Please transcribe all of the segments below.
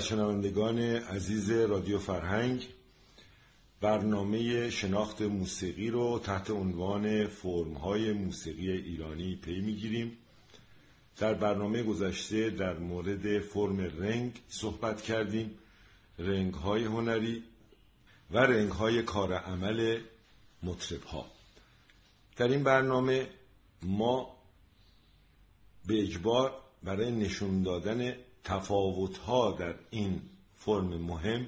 شنوندگان عزیز رادیو فرهنگ برنامه شناخت موسیقی رو تحت عنوان فرمهای موسیقی ایرانی پی می‌گیریم. در برنامه گذشته در مورد فرم رنگ صحبت کردیم رنگ های هنری و رنگ های کار عمل مطرب ها در این برنامه ما به اجبار برای نشون دادن تفاوت ها در این فرم مهم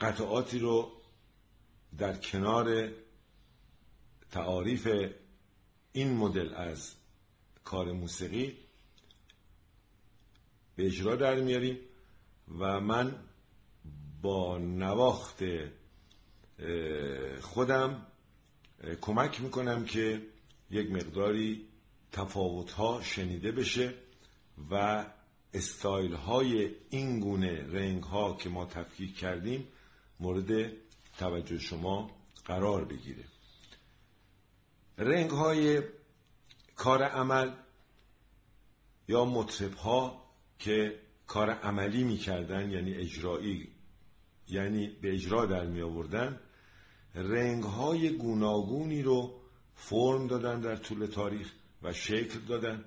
قطعاتی رو در کنار تعاریف این مدل از کار موسیقی به اجرا در میاریم و من با نواخت خودم کمک می‌کنم که یک مقداری تفاوت ها شنیده بشه. و استایل های این گونه رنگ ها که ما تفکیک کردیم مورد توجه شما قرار بگیره. رنگ های کار عمل یا مطرب ها که کار عملی می‌کردن یعنی اجرایی یعنی به اجرا در می آوردن رنگ های گوناگونی رو فرم دادن در طول تاریخ و شکل دادن.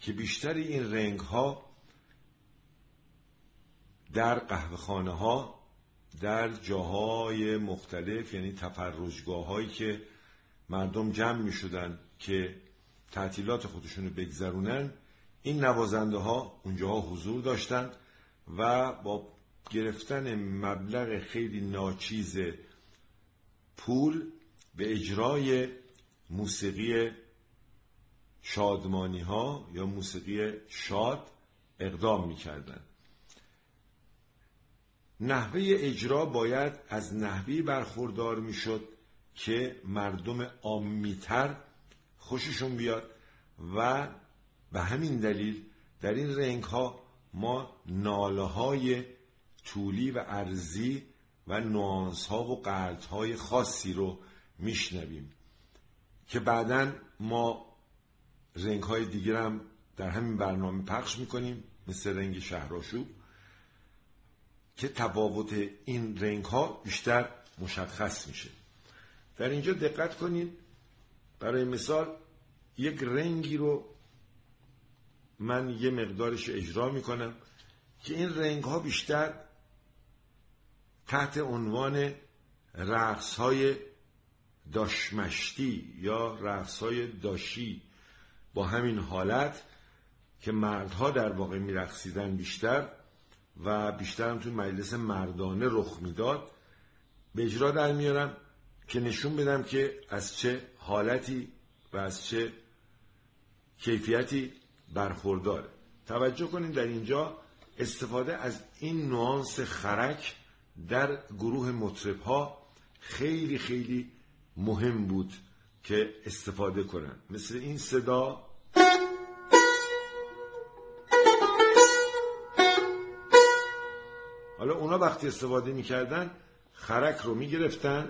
که بیشتر این رنگ ها در قهوه ها در جاهای مختلف یعنی تفرجگاه هایی که مردم جمع می شدن که تعطیلات خودشون رو بگذرونن این نوازنده ها اونجاها حضور داشتند و با گرفتن مبلغ خیلی ناچیز پول به اجرای موسیقی شادمانی ها یا موسیقی شاد اقدام می کردن. نحوه اجرا باید از نحوی برخوردار می شد که مردم آمیتر خوششون بیاد و به همین دلیل در این رنگ ها ما ناله های طولی و ارزی و نوانس ها و قرد های خاصی رو میشنویم که بعدا ما رنگ های دیگر هم در همین برنامه پخش می‌کنیم مثل رنگ شهراشوب که تفاوت این رنگ ها بیشتر مشخص میشه. در اینجا دقت کنید برای مثال یک رنگی رو من یه مقدارش اجرا می‌کنم که این رنگ ها بیشتر تحت عنوان رقص های داشمشتی یا رقص های داشی با همین حالت که مردها در واقع میرقصیدن بیشتر و بیشتر هم توی مجلس مردانه رخ می‌داد به اجرا در میارم که نشون بدم که از چه حالتی و از چه کیفیتی برخورداره. توجه کنید در اینجا استفاده از این نوانس خرک در گروه مطرب ها خیلی خیلی مهم بود. که استفاده کنن. مثل این صدا. حالا اونا وقتی استفاده می‌کردن خرک رو می‌گرفتن.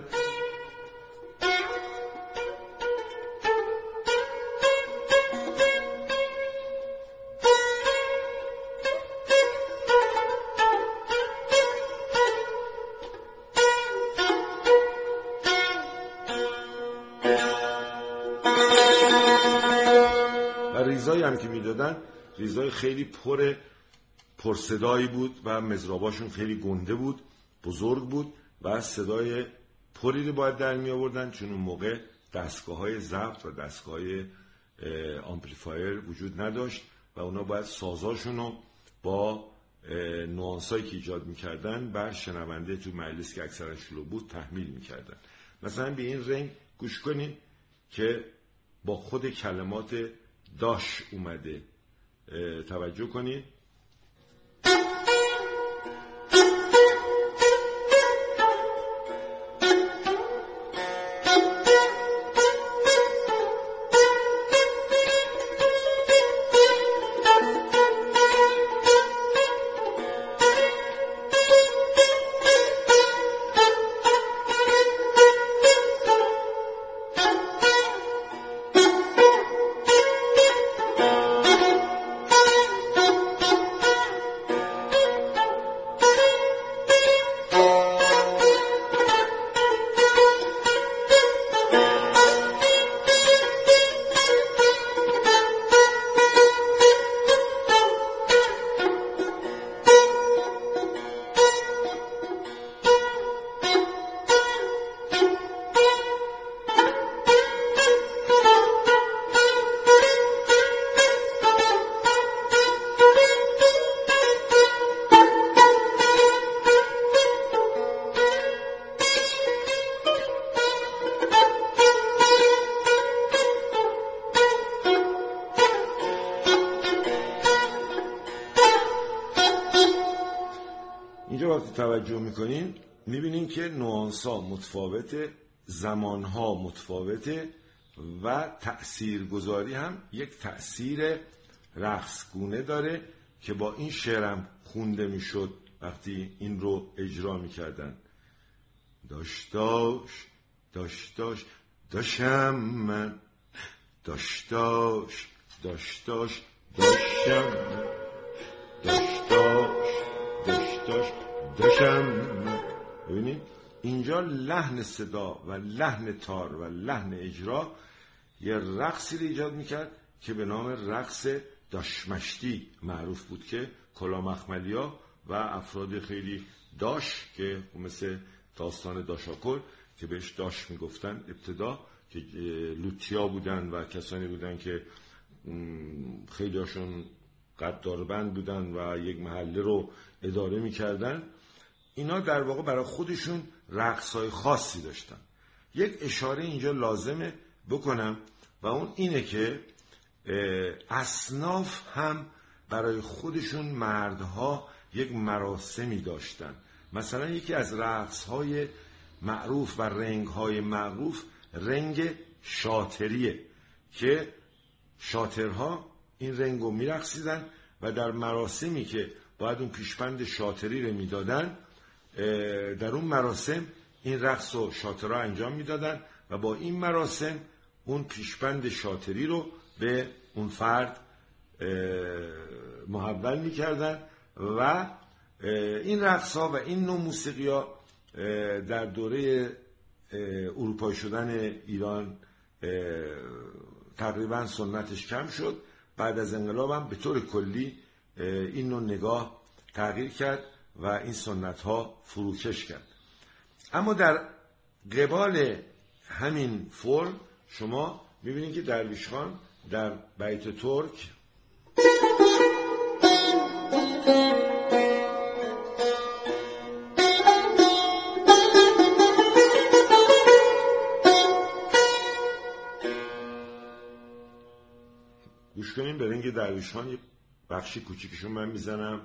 ریزای خیلی پر پرصدایی بود و مزراباشون خیلی گنده بود بزرگ بود و صدای پری رو باید در می آوردن چون اون موقع دستگاه های ضبط و دستگاه های آمپلیفایر وجود نداشت و اونا باید سازاشون رو با نوانسایی که ایجاد می‌کردن بر شنونده تو مجلس که اکثرا شلوغ بود تحمیل می‌کردن. مثلا به این رنگ گوش کنید که با خود کلمات داش اومده. توجه کنید. می‌کنین می‌بینین که نوانس ها متفاوته زمانها متفاوته و تأثیرگذاری هم یک تأثیر رقصگونه داره که با این شعرم خونده می‌شد وقتی این رو اجرا می‌کردن. داشتاش داشتاش داشم من. داشتاش داشتاش داشم داشتاش داشتاش داشم ببینید اینجا لحن صدا و لحن تار و لحن اجرا یه رقصی رو ایجاد می‌کرد که به نام رقص داشمشتی معروف بود که کلا مخملیا و افراد خیلی داش که مثل داستان داشاکل که بهش داش می‌گفتن ابتدا که لوتیا بودن و کسانی بودن که خیلی هاشون قداربند بودن و یک محله رو اداره می‌کردن. اینا در واقع برای خودشون رقصهای خاصی داشتن. یک اشاره اینجا لازمه بکنم و اون اینه که اصناف هم برای خودشون مردها یک مراسمی داشتن. مثلا یکی از رقصهای معروف و رنگهای معروف رنگ شاتریه که شاترها این رنگ رو میرقصیدن و در مراسمی که باید اون پیشپند شاتری رو می‌دادن در اون مراسم این رقص و شاطرها انجام می‌دادن و با این مراسم اون پیشبند شاطری رو به اون فرد محول می‌کردن و این رقص ها و این نوع موسیقی ها در دوره اروپایی شدن ایران تقریبا سنتش کم شد. بعد از انقلاب هم به طور کلی این نوع نگاه تغییر کرد. و این سنت ها فروکش کرد. اما در قبال همین فرم شما می‌بینید که درویش خان در بیت ترک گوش کنیم رنگ درویش خان یه بخشی کوچیکشون من می‌زنم.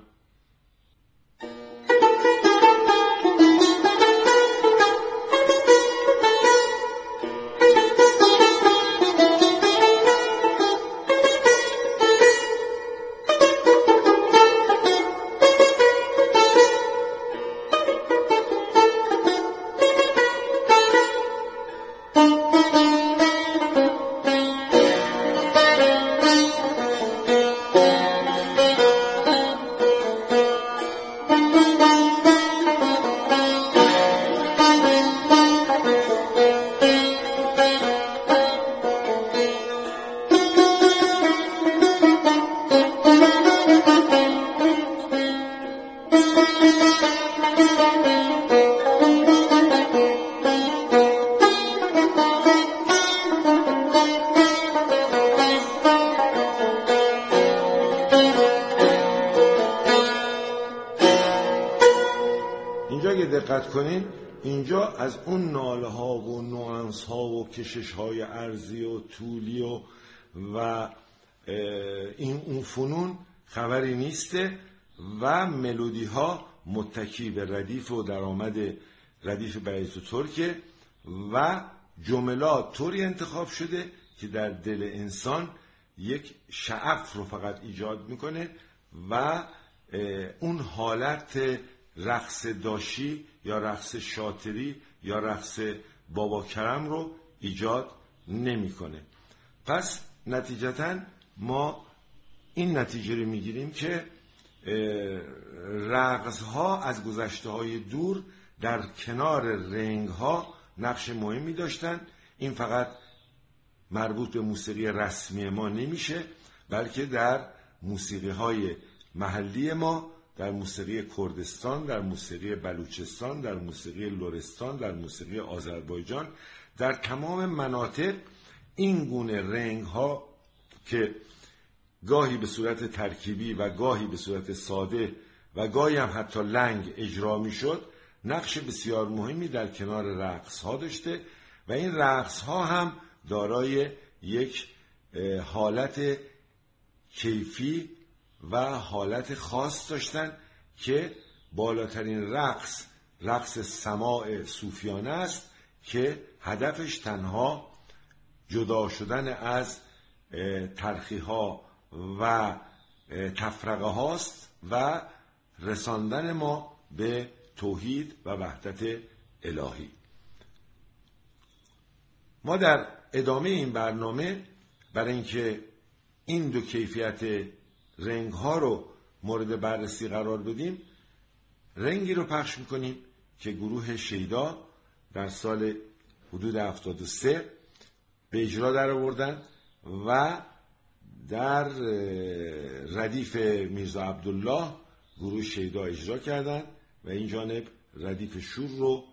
اینجا اگه دقت کنین اینجا از اون ناله ها و نوانس ها و کشش های ارزی و طولی و و این اون فنون خبری نیسته و ملودی ها متکی به ردیف و درآمد ردیف بیت و ترکه و جملات طوری انتخاب شده که در دل انسان یک شعف رو فقط ایجاد می‌کنه و اون حالت رقص داشی یا رقص شاطری یا رقص بابا کرم رو ایجاد نمی‌کنه. پس نتیجتا ما این نتیجه رو می‌گیریم که رقص ها از گذشته های دور در کنار رنگ ها نقش مهمی داشتن. این فقط مربوط به موسیقی رسمی ما نمیشه بلکه در موسیقی های محلی ما در موسیقی کردستان در موسیقی بلوچستان در موسیقی لورستان در موسیقی آذربایجان در تمام مناطق این گونه رنگ ها که گاهی به صورت ترکیبی و گاهی به صورت ساده و گاهی هم حتی لنگ اجرا می شد نقش بسیار مهمی در کنار رقص ها داشته و این رقص ها هم دارای یک حالت کیفی و حالت خاص داشتن که بالاترین رقص رقص سماع صوفیانه است که هدفش تنها جدا شدن از ترخی ها و تفرقه هاست و رساندن ما به توحید و وحدت الهی. ما در ادامه این برنامه برای اینکه این دو کیفیت رنگ ها رو مورد بررسی قرار بدیم. رنگی رو پخش می‌کنیم که گروه شیدا در سال حدود 73 به اجرا در آوردن و در ردیف میرزا عبدالله گروه شیدا اجرا کردند و این جانب ردیف شور رو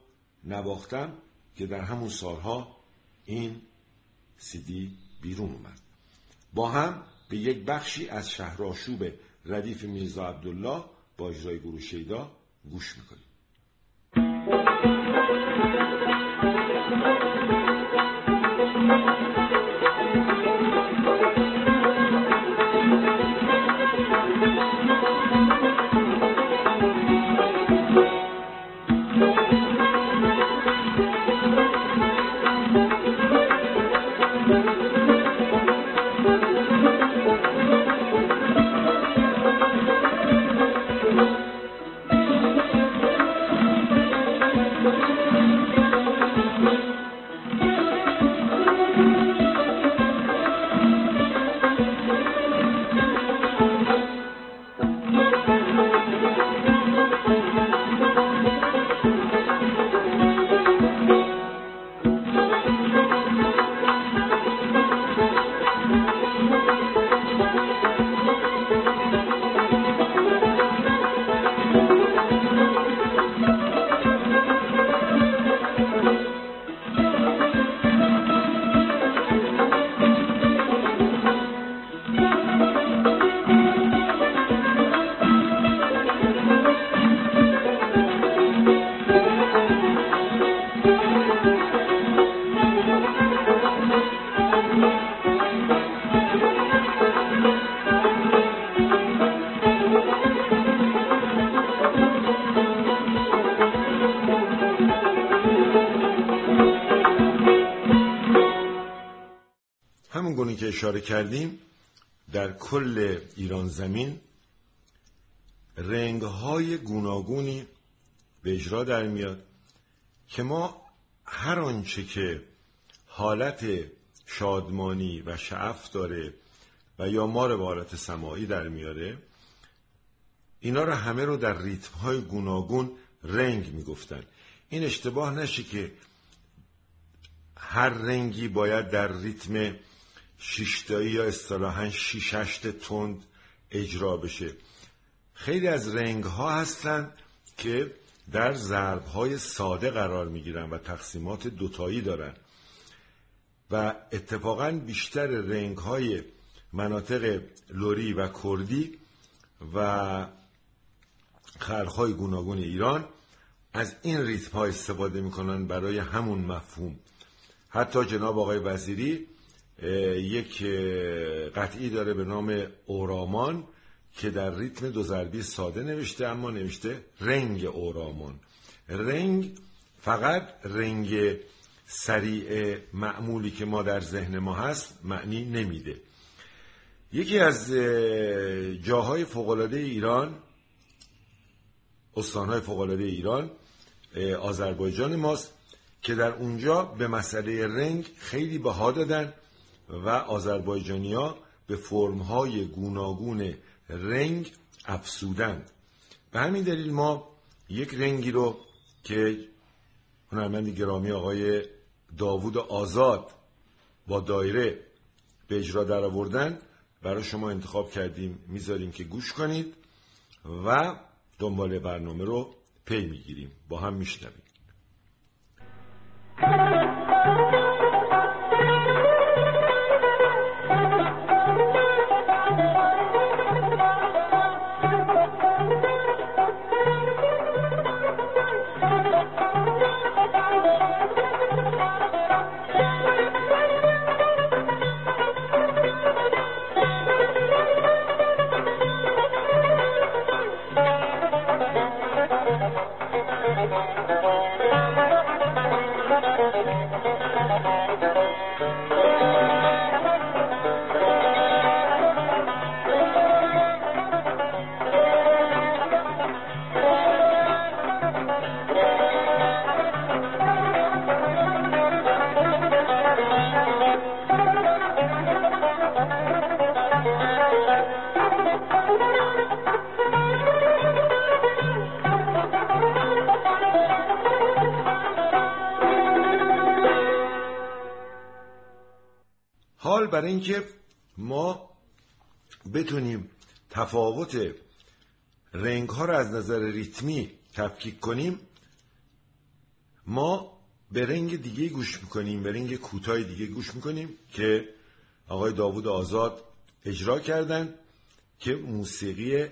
نواختم که در همون سالها این سیدی بیرون اومد. با هم به یک بخشی از شهرآشوب ردیف میرزا عبدالله با اجرای گروه شیدا گوش می‌کنیم. اشاره کردیم در کل ایران زمین رنگ های گوناگونی به اجرا در میاد که ما هر آنچه که حالت شادمانی و شعف داره و یا مار به حالت سماعی در میاره اینا رو همه رو در ریتم های گوناگون رنگ می‌گفتن. این اشتباه نشه که هر رنگی باید در ریتم شیشتایی یا اصطلاحا شیششت تند اجرا بشه. خیلی از رنگ ها هستند که در ضرب های ساده قرار می گیرن و تقسیمات دوتایی دارن. و اتفاقا بیشتر رنگ های مناطق لوری و کردی و خرخهای گوناگون ایران از این ریتم ها استفاده می‌کنن برای همون مفهوم. حتی جناب آقای وزیری یک قطعی داره به نام اورامان که در ریتم دو ضربی ساده نوشته اما نوشته رنگ اورامان. رنگ فقط رنگ سریع معمولی که ما در ذهن ما هست معنی نمیده. یکی از جاهای فوقالعاده ایران استانهای فوقالعاده ایران آذربایجان ماست که در اونجا به مسئله رنگ خیلی بها دادن. و آذربایجانیا به فرمهای گوناگون رنگ افسودند به همین دلیل ما یک رنگی رو که هنرمند گرامی آقای داوود آزاد با دایره به اجرا در آوردن برای شما انتخاب کردیم می‌ذاریم که گوش کنید و دنبال برنامه رو پی می‌گیریم. با هم میشنویم. Thank you. برای اینکه ما بتونیم تفاوت رنگ ها رو از نظر ریتمی تفکیک کنیم ما به رنگ دیگه گوش می‌کنیم به رنگ کوتاه دیگه گوش می‌کنیم که آقای داوود آزاد اجرا کردن که موسیقی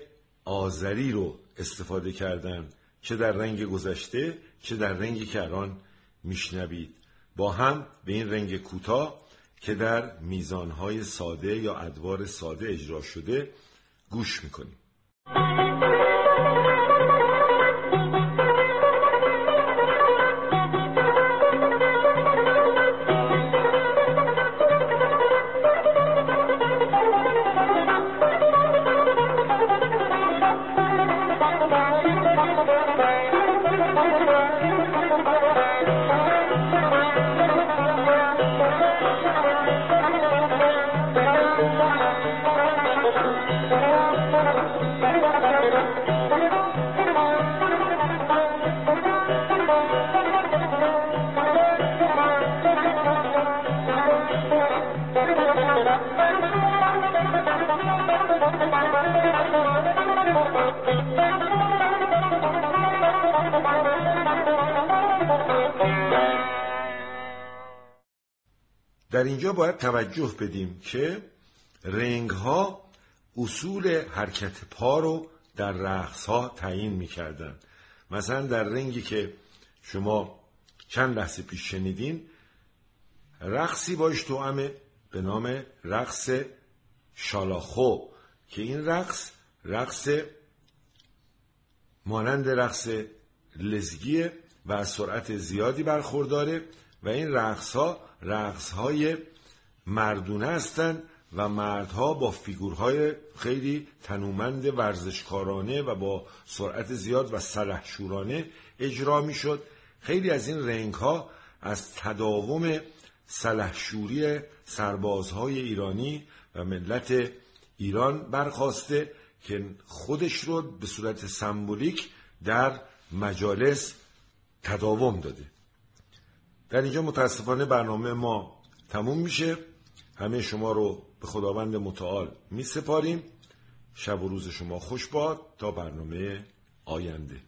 آذری رو استفاده کردن چه در رنگ گذشته چه در رنگی که الان میشنوید. با هم به این رنگ کوتاه که در میزانهای ساده یا ادوار ساده اجرا شده گوش می‌کنیم. در اینجا باید توجه بدیم که رنگ ها اصول حرکت پا رو در رقص ها تعیین می‌کردن. مثلا در رنگی که شما چند لحظه پیش شنیدین رقصی باش توامه به نام رقص شالاخو که این رقص رقص مانند رقص لزگیه و از سرعت زیادی برخورداره و این رقص ها رقص های مردونه هستند و مردها با فیگورهای خیلی تنومند ورزشکارانه و با سرعت زیاد و سلحشورانه اجرا می‌شد. خیلی از این رنگ ها از تداوم سلحشوری سربازهای ایرانی و ملت ایران برخواسته که خودش رو به صورت سمبولیک در مجالس تداوم داده. در اینجا متاسفانه برنامه ما تموم میشه. همه شما رو به خداوند متعال می سپاریم شب و روز شما خوش باد تا برنامه آینده.